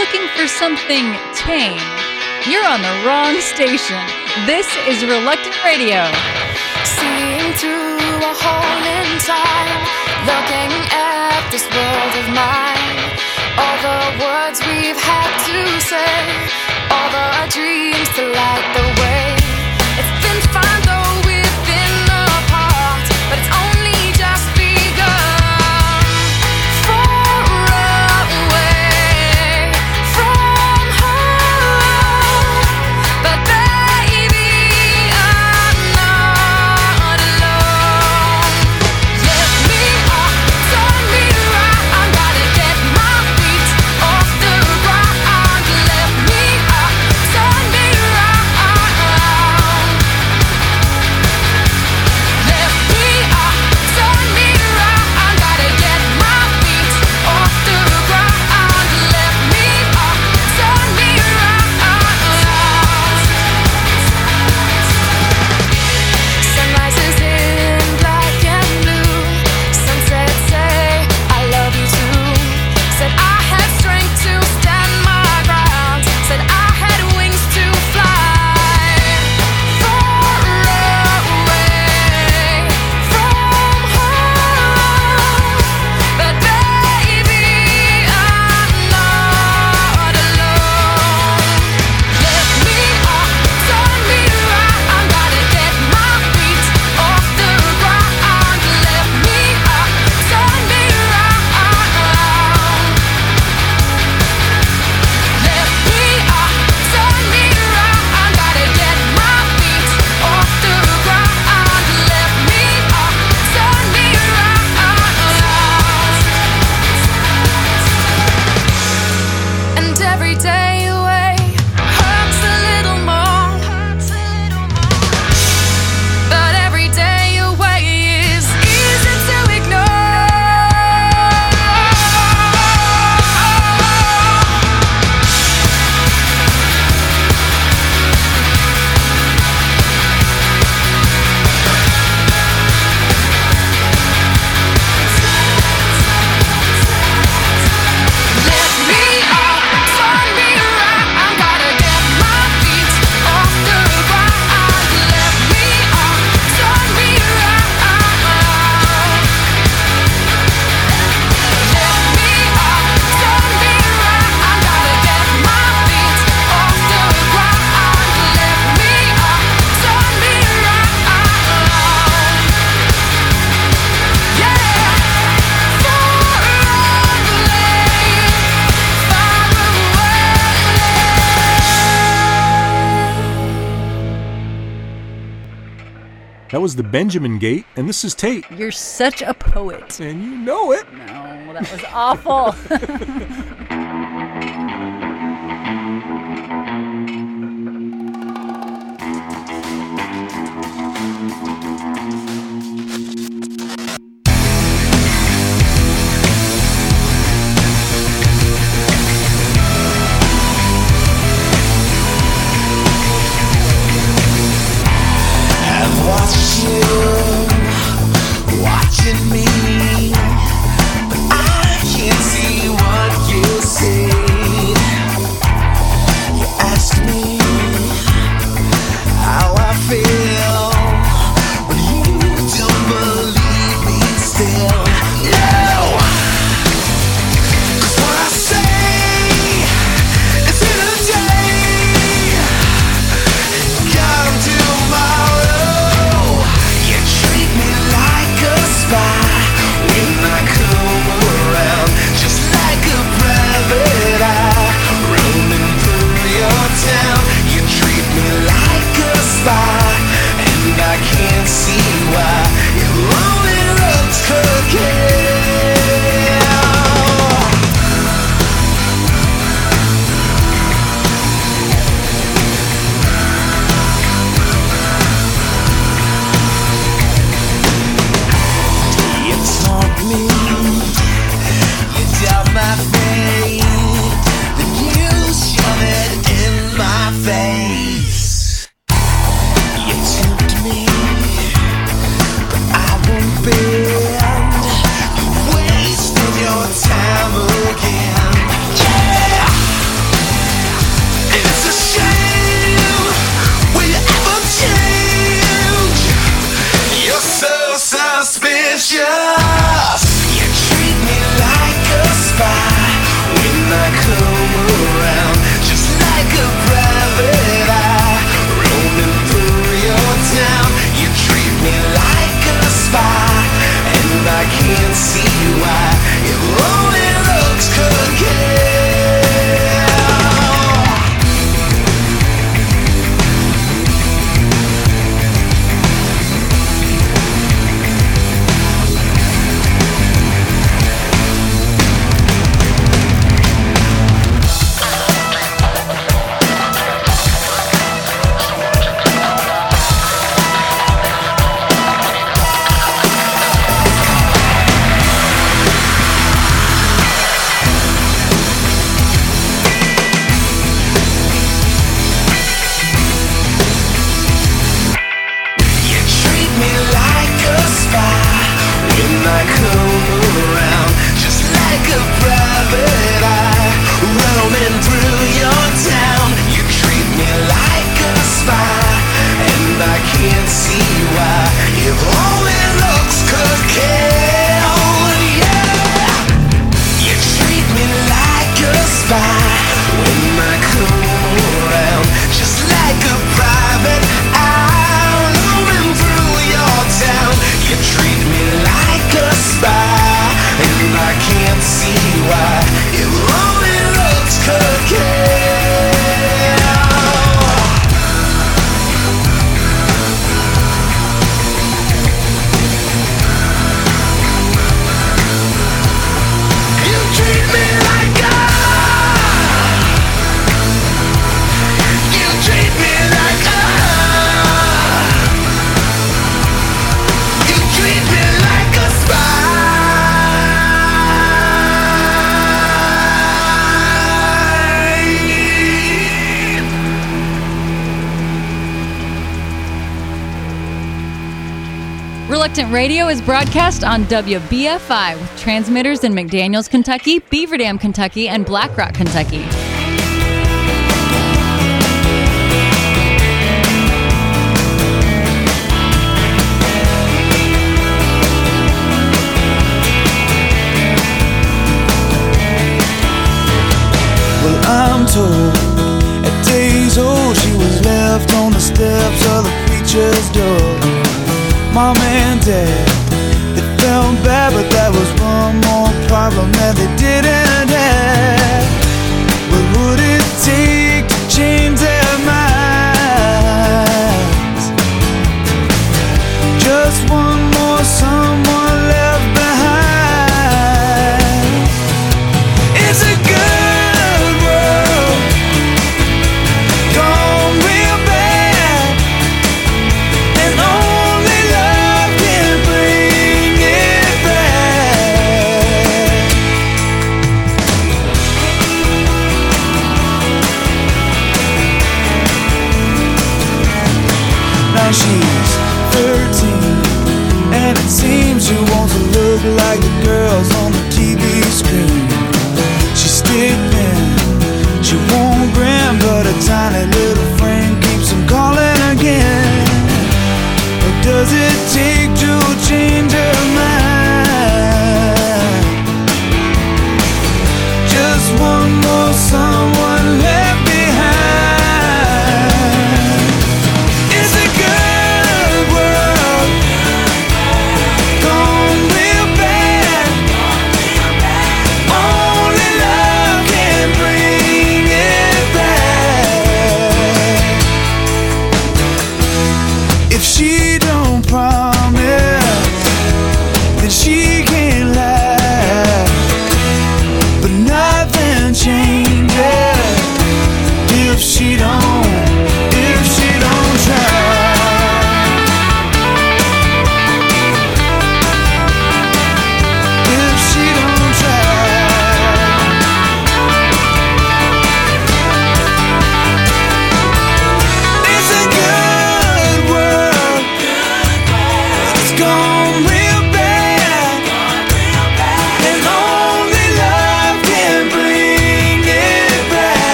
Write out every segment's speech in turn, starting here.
looking for something tame, you're on the wrong station. This is Reluctant Radio. Seeing through a hole in time, looking at this world of mine. All the words we've had to say, all the dreams to light the way. That was the Benjamin Gate, and this is Tate. You're such a poet. And you know it. No, that was awful. Radio is broadcast on WBFI with transmitters in McDaniels, Kentucky, Beaver Dam, Kentucky, and Black Rock, Kentucky. Well, I'm told at days old she was left on the steps of the preacher's door mom and dad. They felt bad, but that was one more problem that they didn't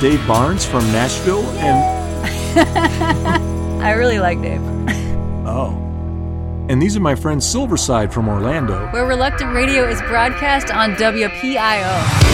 Dave Barnes from Nashville, and I really like Dave. oh. And these are my friends Silverside from Orlando, where Reluctant Radio is broadcast on WPIO.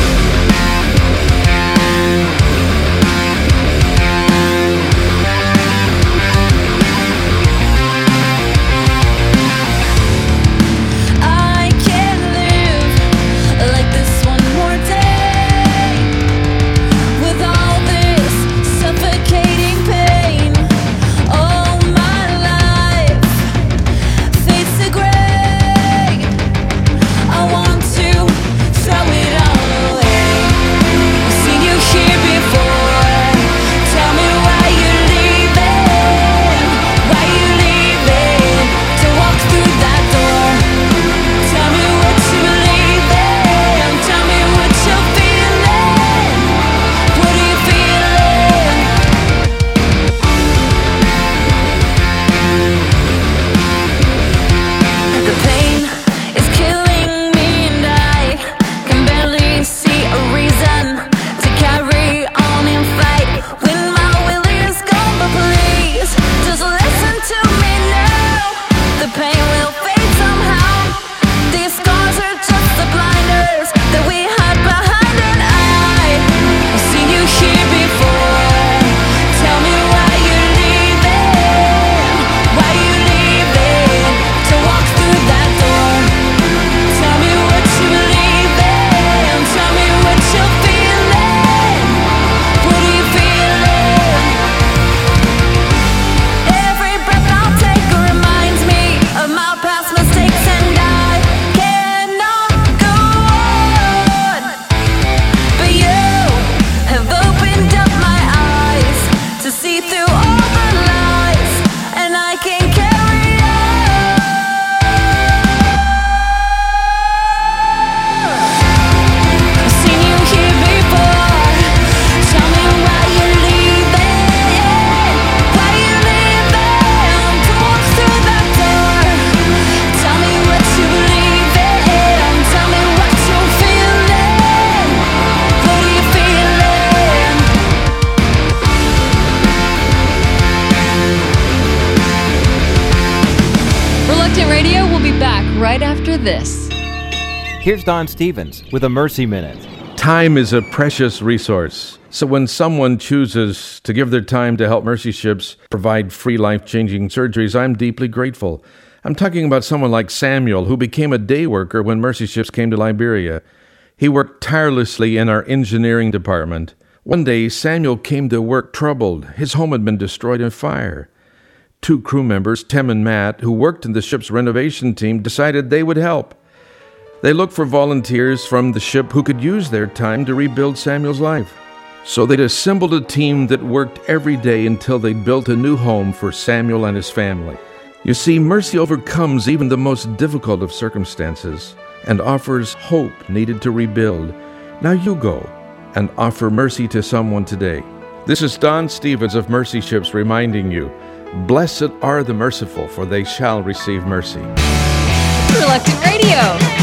This. Here's Don Stevens with a Mercy Minute. Time is a precious resource. So when someone chooses to give their time to help Mercy Ships provide free life changing surgeries, I'm deeply grateful. I'm talking about someone like Samuel, who became a day worker when Mercy Ships came to Liberia. He worked tirelessly in our engineering department. One day, Samuel came to work troubled. His home had been destroyed in fire. Two crew members, Tim and Matt, who worked in the ship's renovation team, decided they would help. They looked for volunteers from the ship who could use their time to rebuild Samuel's life. So they'd assembled a team that worked every day until they'd built a new home for Samuel and his family. You see, mercy overcomes even the most difficult of circumstances and offers hope needed to rebuild. Now you go and offer mercy to someone today. This is Don Stevens of Mercy Ships reminding you Blessed are the merciful, for they shall receive mercy. Reluctant Radio.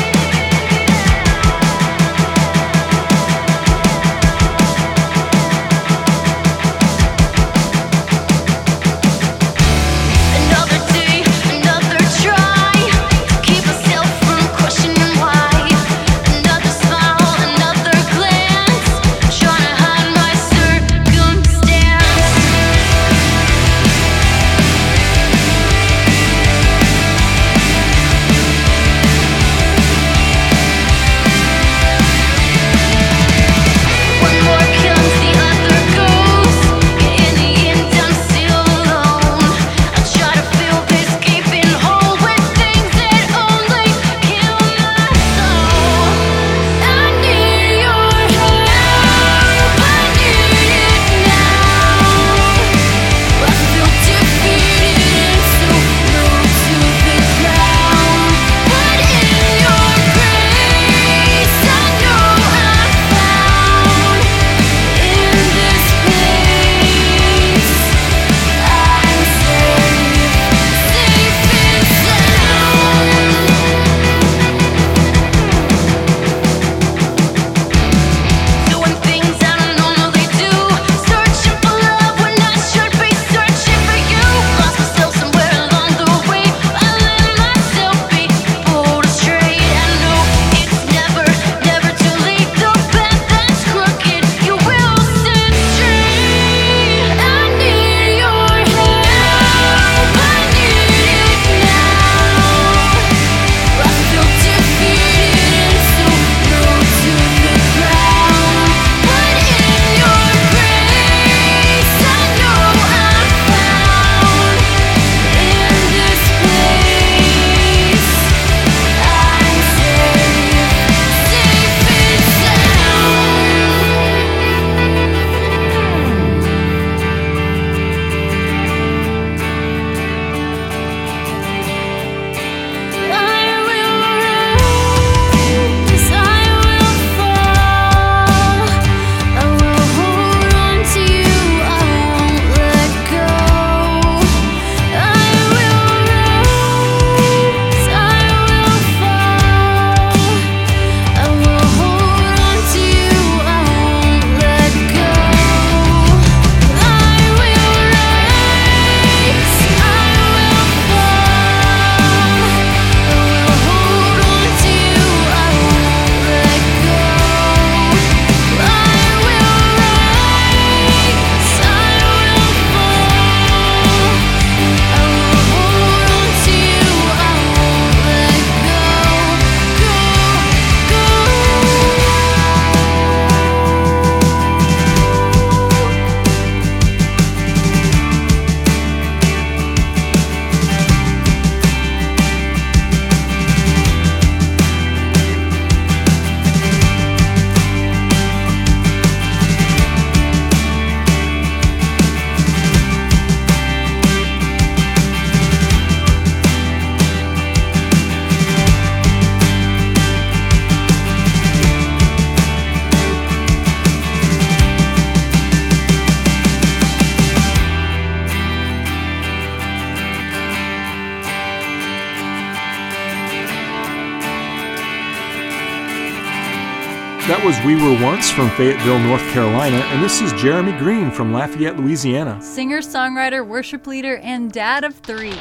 We Were Once from Fayetteville, North Carolina, and this is Jeremy Green from Lafayette, Louisiana. Singer, songwriter, worship leader, and dad of three.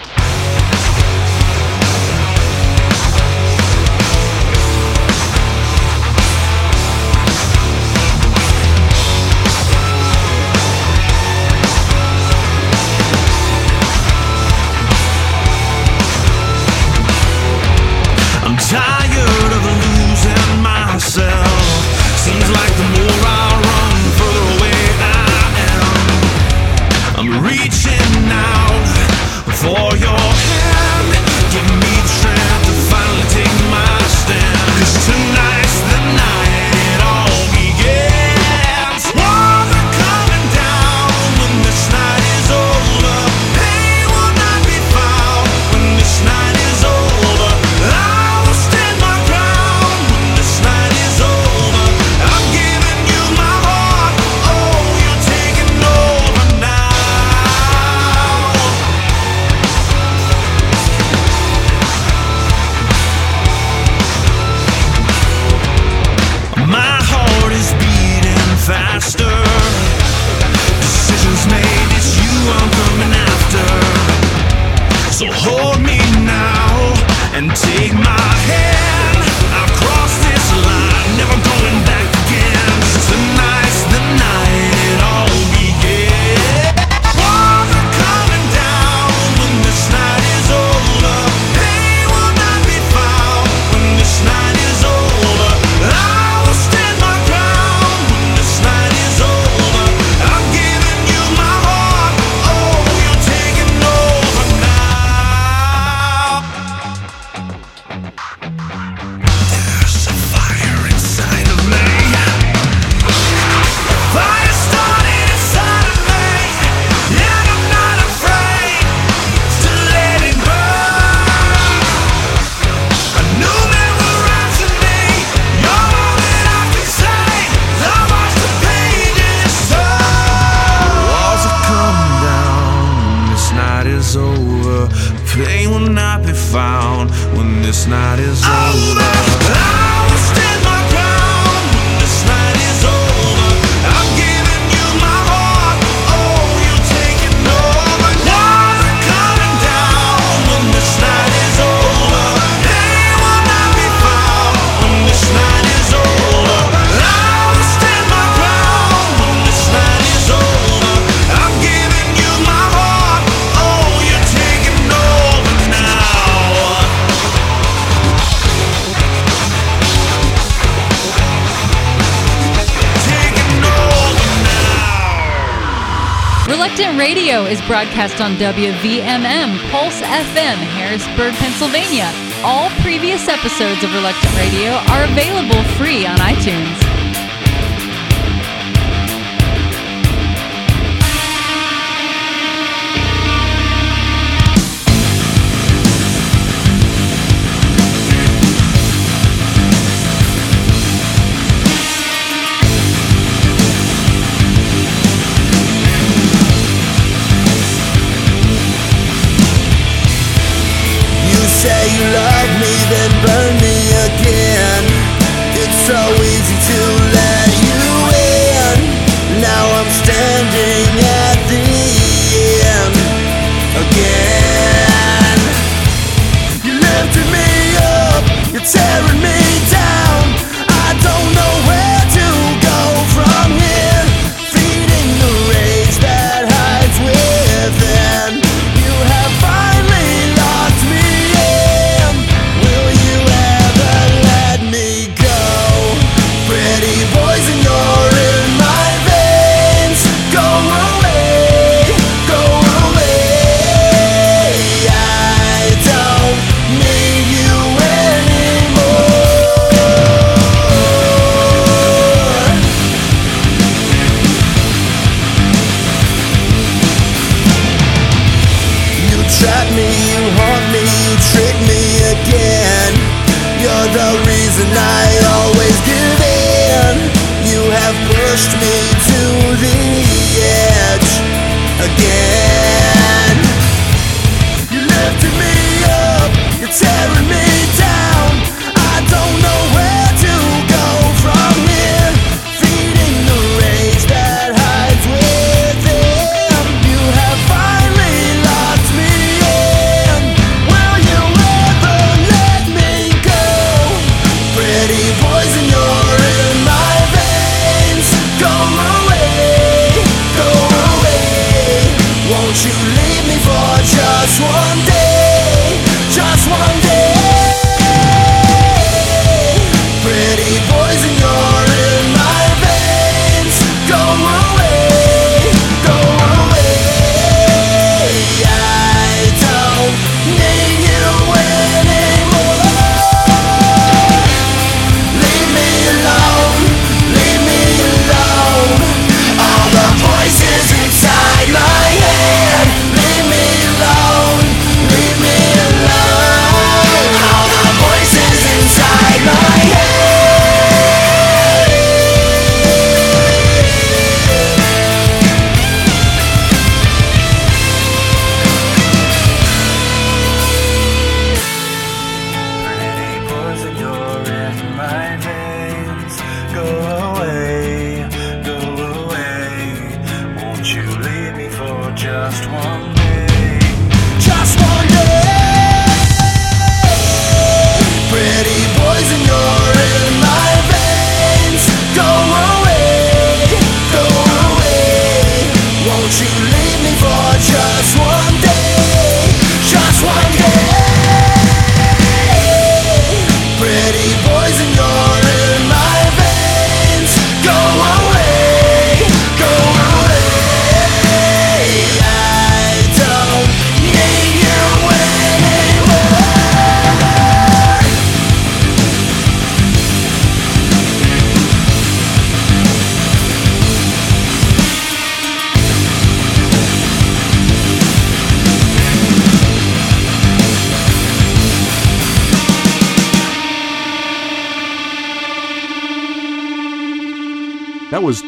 Radio is broadcast on WVMM Pulse FM, Harrisburg, Pennsylvania. All previous episodes of Reluctant Radio are available free on iTunes.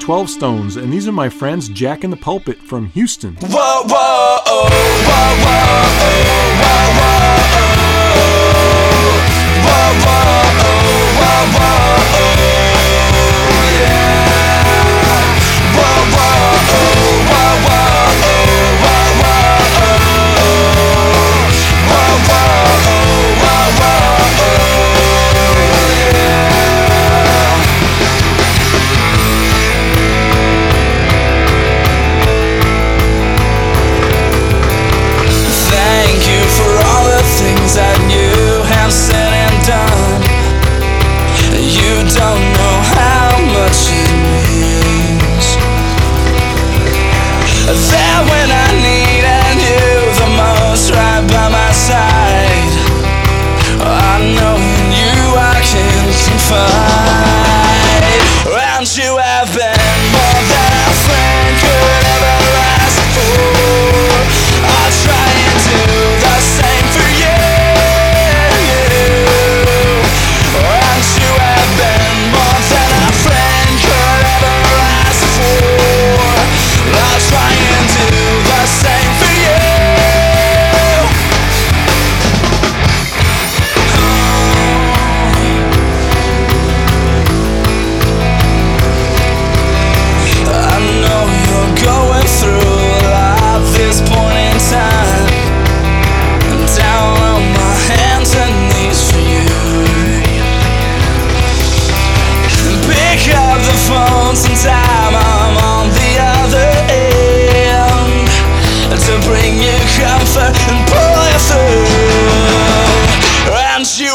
12 Stones, and these are my friends Jack and the Pulpit from Houston. Whoa, whoa, oh, whoa,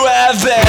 And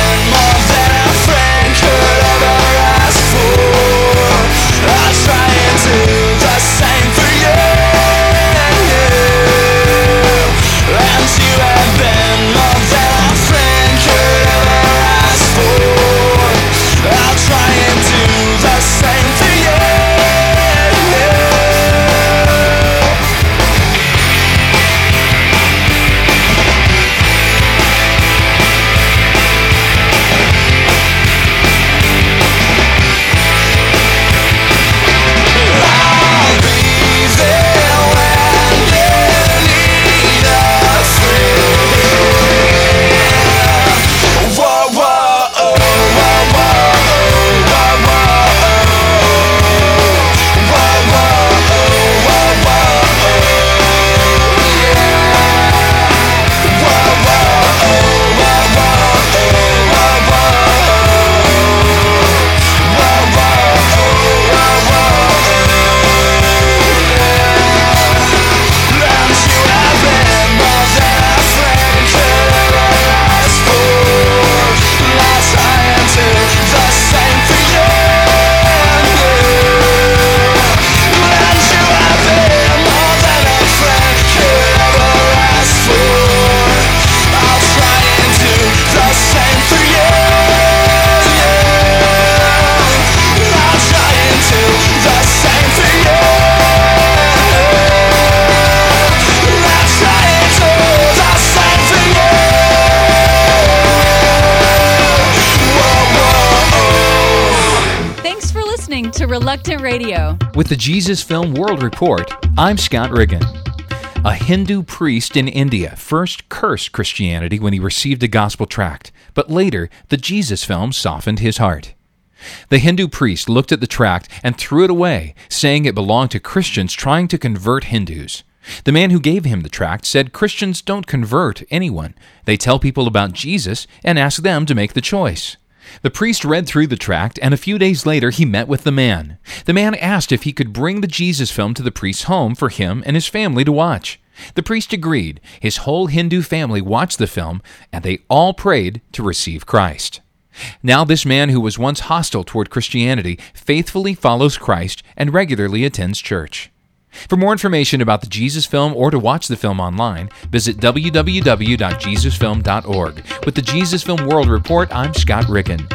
Reluctant Radio. With the Jesus Film World Report, I'm Scott Riggin. A Hindu priest in India first cursed Christianity when he received a gospel tract, but later the Jesus film softened his heart. The Hindu priest looked at the tract and threw it away, saying it belonged to Christians trying to convert Hindus. The man who gave him the tract said Christians don't convert anyone. They tell people about Jesus and ask them to make the choice. The priest read through the tract, and a few days later he met with the man. The man asked if he could bring the Jesus film to the priest's home for him and his family to watch. The priest agreed. His whole Hindu family watched the film, and they all prayed to receive Christ. Now, this man who was once hostile toward Christianity faithfully follows Christ and regularly attends church. For more information about the Jesus film or to watch the film online, visit www.jesusfilm.org. With the Jesus Film World Report, I'm Scott Ricken.